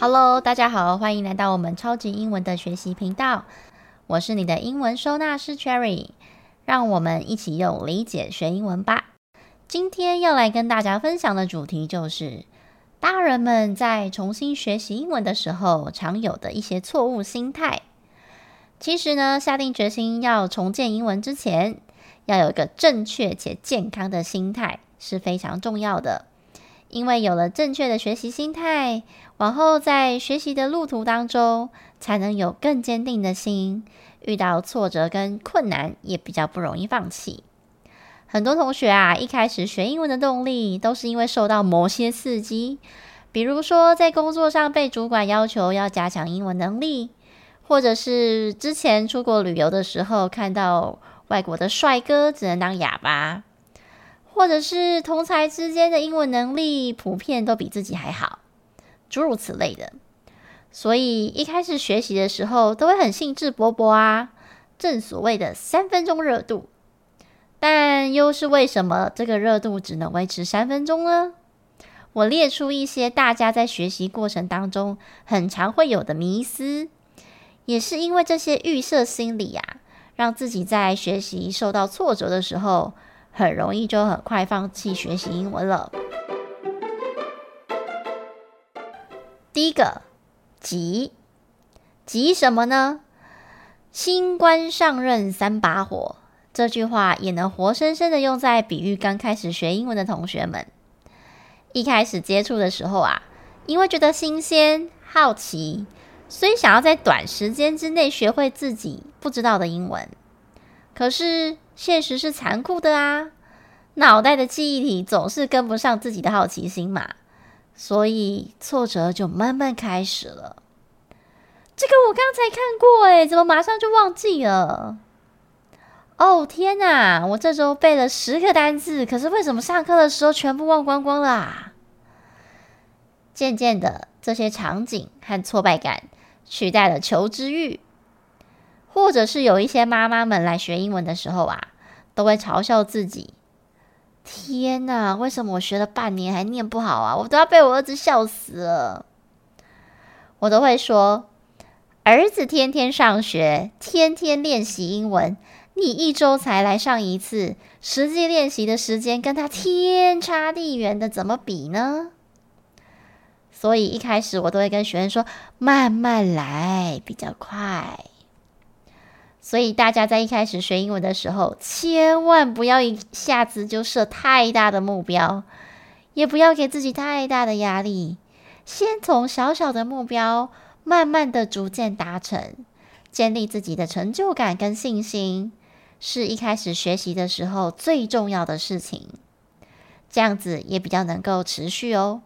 Hello，大家好，欢迎来到我们超级英文的学习频道。我是你的英文收纳师 Cherry，让我们一起用理解学英文吧。今天要来跟大家分享的主题就是大人们在重新学习英文的时候常有的一些错误心态。其实呢，下定决心要重建英文之前，要有一个正确且健康的心态是非常重要的。因为有了正确的学习心态，往后在学习的路途当中，才能有更坚定的心。遇到挫折跟困难，也比较不容易放弃。很多同学啊，一开始学英文的动力，都是因为受到某些刺激，比如说在工作上被主管要求要加强英文能力，或者是之前出国旅游的时候，看到外国的帅哥只能当哑巴。或者是同才之间的英文能力普遍都比自己还好，诸如此类的。所以一开始学习的时候都会很兴致勃勃啊，正所谓的三分钟热度。但又是为什么这个热度只能维持三分钟呢？我列出一些大家在学习过程当中很常会有的迷思，也是因为这些预设心理啊，让自己在学习受到挫折的时候。很容易就很快放弃学习英文了。第一个，急，急什么呢？新官上任三把火，这句话也能活生生的用在比喻刚开始学英文的同学们。一开始接触的时候啊，因为觉得新鲜、好奇，所以想要在短时间之内学会自己不知道的英文。可是现实是残酷的啊，脑袋的记忆体总是跟不上自己的好奇心嘛，所以挫折就慢慢开始了。这个我刚才看过，诶，怎么马上就忘记了？哦天哪，我这周背了十个单字，可是为什么上课的时候全部忘光光了啊？渐渐的，这些场景和挫败感取代了求知欲。或者是有一些妈妈们来学英文的时候啊，都会嘲笑自己：“天哪，为什么我学了半年还念不好啊？我都要被我儿子笑死了。”我都会说：“儿子天天上学，天天练习英文，你一周才来上一次，实际练习的时间跟他天差地远的，怎么比呢？”所以一开始我都会跟学生说：“慢慢来，比较快。”所以大家在一开始学英文的时候，千万不要一下子就设太大的目标，也不要给自己太大的压力。先从小小的目标，慢慢的逐渐达成，建立自己的成就感跟信心，是一开始学习的时候最重要的事情。这样子也比较能够持续哦。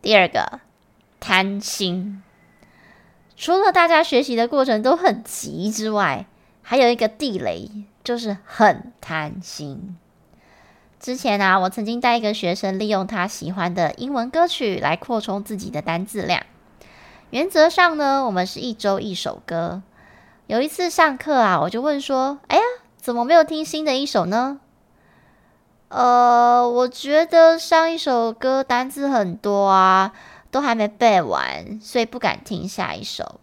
第二个，贪心。除了大家学习的过程都很急之外，还有一个地雷，就是很贪心。之前啊，我曾经带一个学生利用他喜欢的英文歌曲来扩充自己的单字量。原则上呢，我们是一周一首歌。有一次上课啊，我就问说：“哎呀，怎么没有听新的一首呢？”呃，我觉得上一首歌单字很多啊。都还没背完，所以不敢听下一首。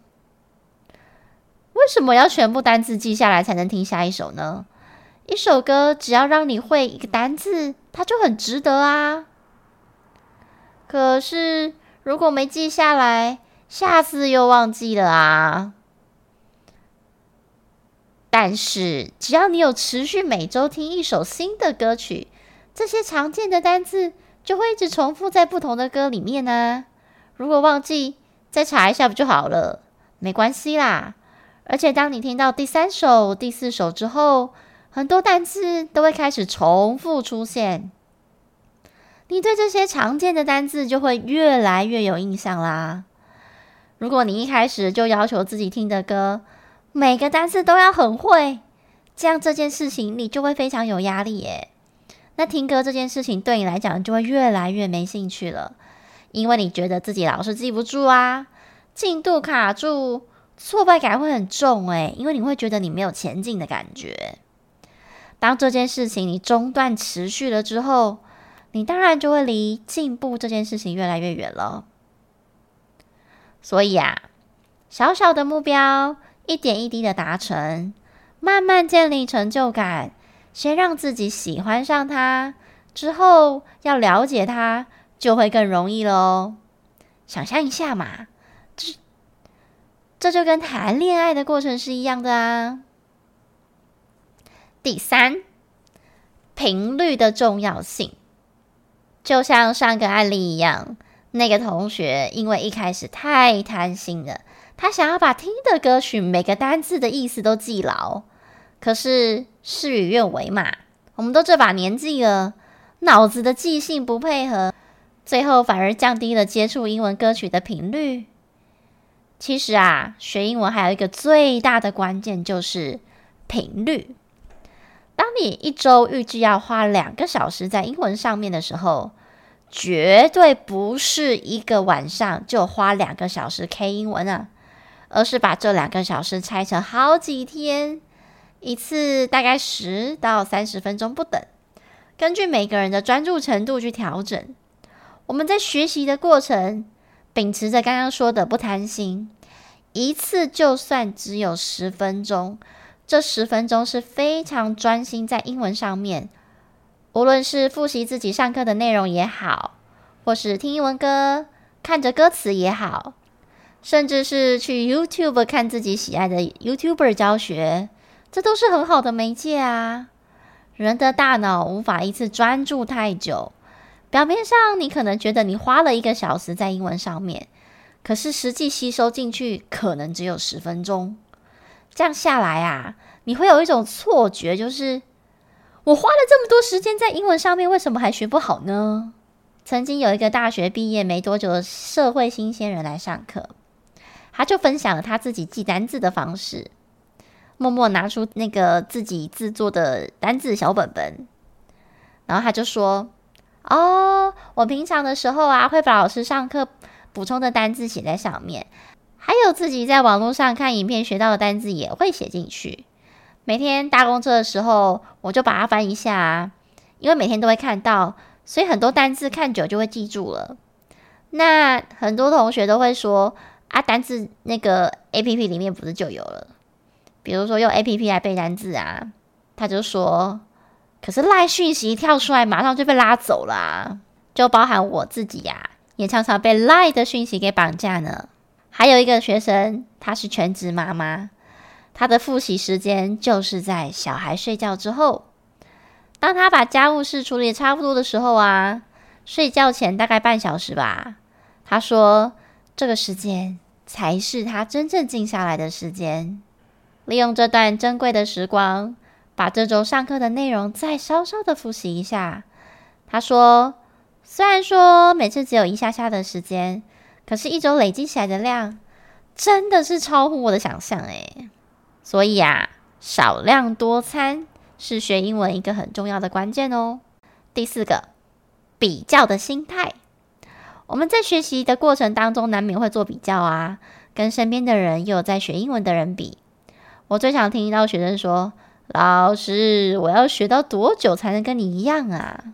为什么要全部单字记下来才能听下一首呢？一首歌只要让你会一个单字，它就很值得啊。可是如果没记下来，下次又忘记了啊。但是只要你有持续每周听一首新的歌曲，这些常见的单字就会一直重复在不同的歌里面呢。如果忘记，再查一下不就好了？没关系啦。而且当你听到第三首、第四首之后，很多单词都会开始重复出现，你对这些常见的单字就会越来越有印象啦。如果你一开始就要求自己听的歌，每个单词都要很会，这样这件事情你就会非常有压力耶。那听歌这件事情对你来讲就会越来越没兴趣了。因为你觉得自己老是记不住啊，进度卡住，挫败感会很重诶，因为你会觉得你没有前进的感觉。当这件事情你中断持续了之后，你当然就会离进步这件事情越来越远了。所以啊，小小的目标，一点一滴的达成，慢慢建立成就感，先让自己喜欢上它，之后要了解它，就会更容易喽。想象一下嘛，这这就跟谈恋爱的过程是一样的啊。第三，频率的重要性，就像上个案例一样。那个同学因为一开始太贪心了，他想要把听的歌曲每个单字的意思都记牢。可是事与愿违嘛，我们都这把年纪了，脑子的记性不配合，最后反而降低了接触英文歌曲的频率。其实啊，学英文还有一个最大的关键就是频率。当你一周预计要花两个小时在英文上面的时候，绝对不是一个晚上就花两个小时 K 英文啊，而是把这两个小时拆成好几天，一次大概十到三十分钟不等，根据每个人的专注程度去调整。我们在学习的过程，秉持着刚刚说的不贪心，一次就算只有十分钟，这十分钟是非常专心在英文上面。无论是复习自己上课的内容也好，或是听英文歌、看着歌词也好，甚至是去 YouTube 看自己喜爱的 YouTuber 教学，这都是很好的媒介啊。人的大脑无法一次专注太久，表面上你可能觉得你花了一个小时在英文上面，可是实际吸收进去可能只有十分钟。这样下来啊，你会有一种错觉，就是。我花了这么多时间在英文上面，为什么还学不好呢？曾经有一个大学毕业没多久的社会新鲜人来上课，他就分享了他自己记单字的方式，默默拿出那个自己制作的单字小本本，然后他就说：“哦，我平常的时候啊，会把老师上课补充的单字写在上面，还有自己在网络上看影片学到的单字也会写进去。”每天搭公车的时候，我就把它翻一下啊，因为每天都会看到，所以很多单字看久就会记住了。那很多同学都会说啊，单字那个 APP 里面不是就有了？比如说用 APP 来背单字啊，他就说，可是赖讯息一跳出来，马上就被拉走了啊，就包含我自己呀，也常常被赖的讯息给绑架呢。还有一个学生，她是全职妈妈。她的复习时间就是在小孩睡觉之后，当他把家务事处理差不多的时候啊，睡觉前大概半小时吧。他说，这个时间才是他真正静下来的时间。利用这段珍贵的时光，把这周上课的内容再稍稍的复习一下。他说，虽然说每次只有一下下的时间，可是一周累积起来的量，真的是超乎我的想象诶。所以啊，少量多餐是学英文一个很重要的关键哦。第四个，比较的心态。我们在学习的过程当中，难免会做比较啊，跟身边的人又有在学英文的人比。我最常听到学生说：“老师，我要学到多久才能跟你一样啊？”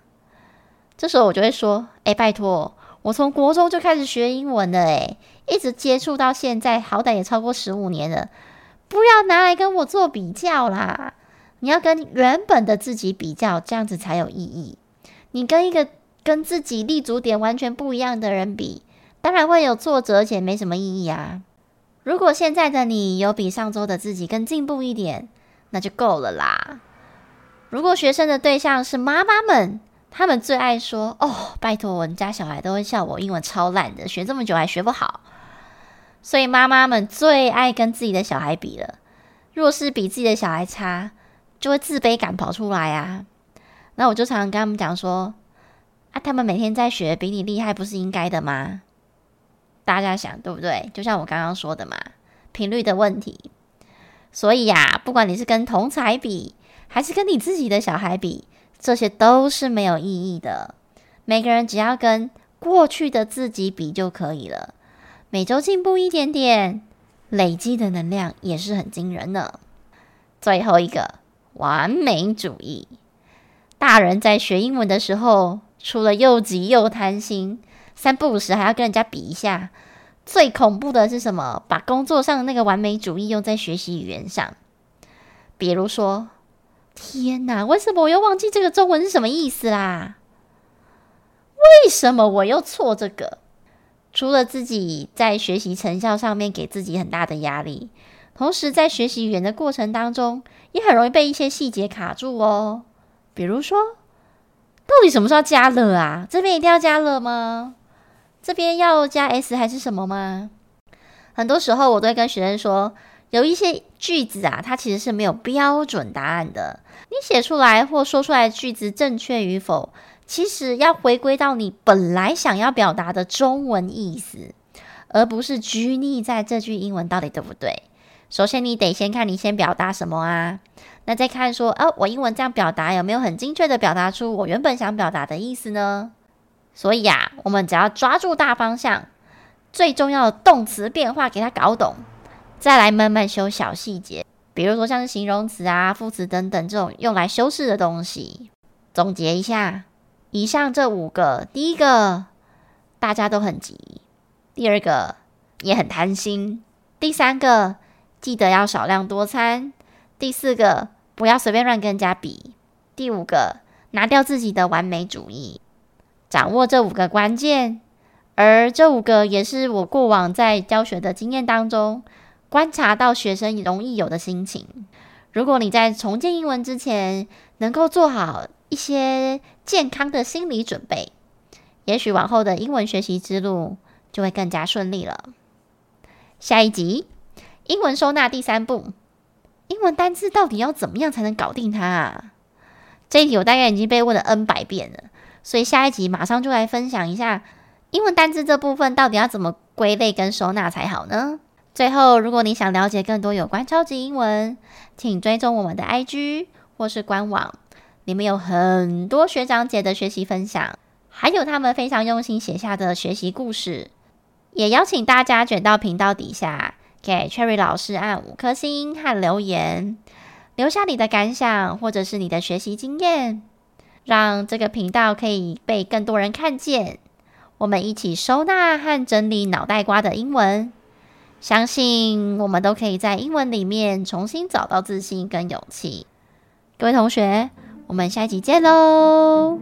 这时候我就会说：“哎，拜托，我从国中就开始学英文了，哎，一直接触到现在，好歹也超过十五年了。”不要拿来跟我做比较啦！你要跟原本的自己比较，这样子才有意义。你跟一个跟自己立足点完全不一样的人比，当然会有挫折，而且没什么意义啊。如果现在的你有比上周的自己更进步一点，那就够了啦。如果学生的对象是妈妈们，他们最爱说：“哦，拜托，我们家小孩都会笑我英文超烂的，学这么久还学不好。”所以妈妈们最爱跟自己的小孩比了，若是比自己的小孩差，就会自卑感跑出来啊。那我就常常跟他们讲说：啊，他们每天在学，比你厉害不是应该的吗？大家想对不对？就像我刚刚说的嘛，频率的问题。所以呀，不管你是跟同才比，还是跟你自己的小孩比，这些都是没有意义的。每个人只要跟过去的自己比就可以了。每周进步一点点，累积的能量也是很惊人的。最后一个，完美主义。大人在学英文的时候，除了又急又贪心，三不五时还要跟人家比一下，最恐怖的是什么？把工作上那个完美主义用在学习语言上，比如说，天哪，为什么我又忘记这个中文是什么意思啦？为什么我又错这个？除了自己在学习成效上面给自己很大的压力，同时在学习语言的过程当中，也很容易被一些细节卡住哦。比如说，到底什么时候加了啊？这边一定要加了吗？这边要加 s 还是什么吗？很多时候我都会跟学生说，有一些句子啊，它其实是没有标准答案的。你写出来或说出来的句子正确与否，其实要回归到你本来想要表达的中文意思，而不是拘泥在这句英文到底对不对。首先，你得先看你先表达什么啊，那再看说，哦，我英文这样表达有没有很精确的表达出我原本想表达的意思呢？所以啊，我们只要抓住大方向，最重要的动词变化给它搞懂，再来慢慢修小细节，比如说像是形容词啊、副词等等这种用来修饰的东西。总结一下，以上这五个，第一个大家都很急，第二个也很贪心，第三个记得要少量多餐，第四个不要随便乱跟人家比，第五个拿掉自己的完美主义。掌握这五个关键，而这五个也是我过往在教学的经验当中观察到学生容易有的心情。如果你在重建英文之前能够做好一些健康的心理准备，也许往后的英文学习之路就会更加顺利了。下一集，英文收纳第三步，英文单字到底要怎么样才能搞定它啊？这一题我大概已经被问了 N 百遍了。所以下一集马上就来分享一下英文单字这部分到底要怎么归类跟收纳才好呢？最后，如果你想了解更多有关超级英文，请追踪我们的 IG 或是官网，里面有很多学长姐的学习分享，还有他们非常用心写下的学习故事。也邀请大家卷到频道底下，给 Cherry 老师按五颗星和留言，留下你的感想或者是你的学习经验。让这个频道可以被更多人看见，我们一起收纳和整理脑袋瓜的英文，相信我们都可以在英文里面重新找到自信跟勇气。各位同学，我们下一集见喽！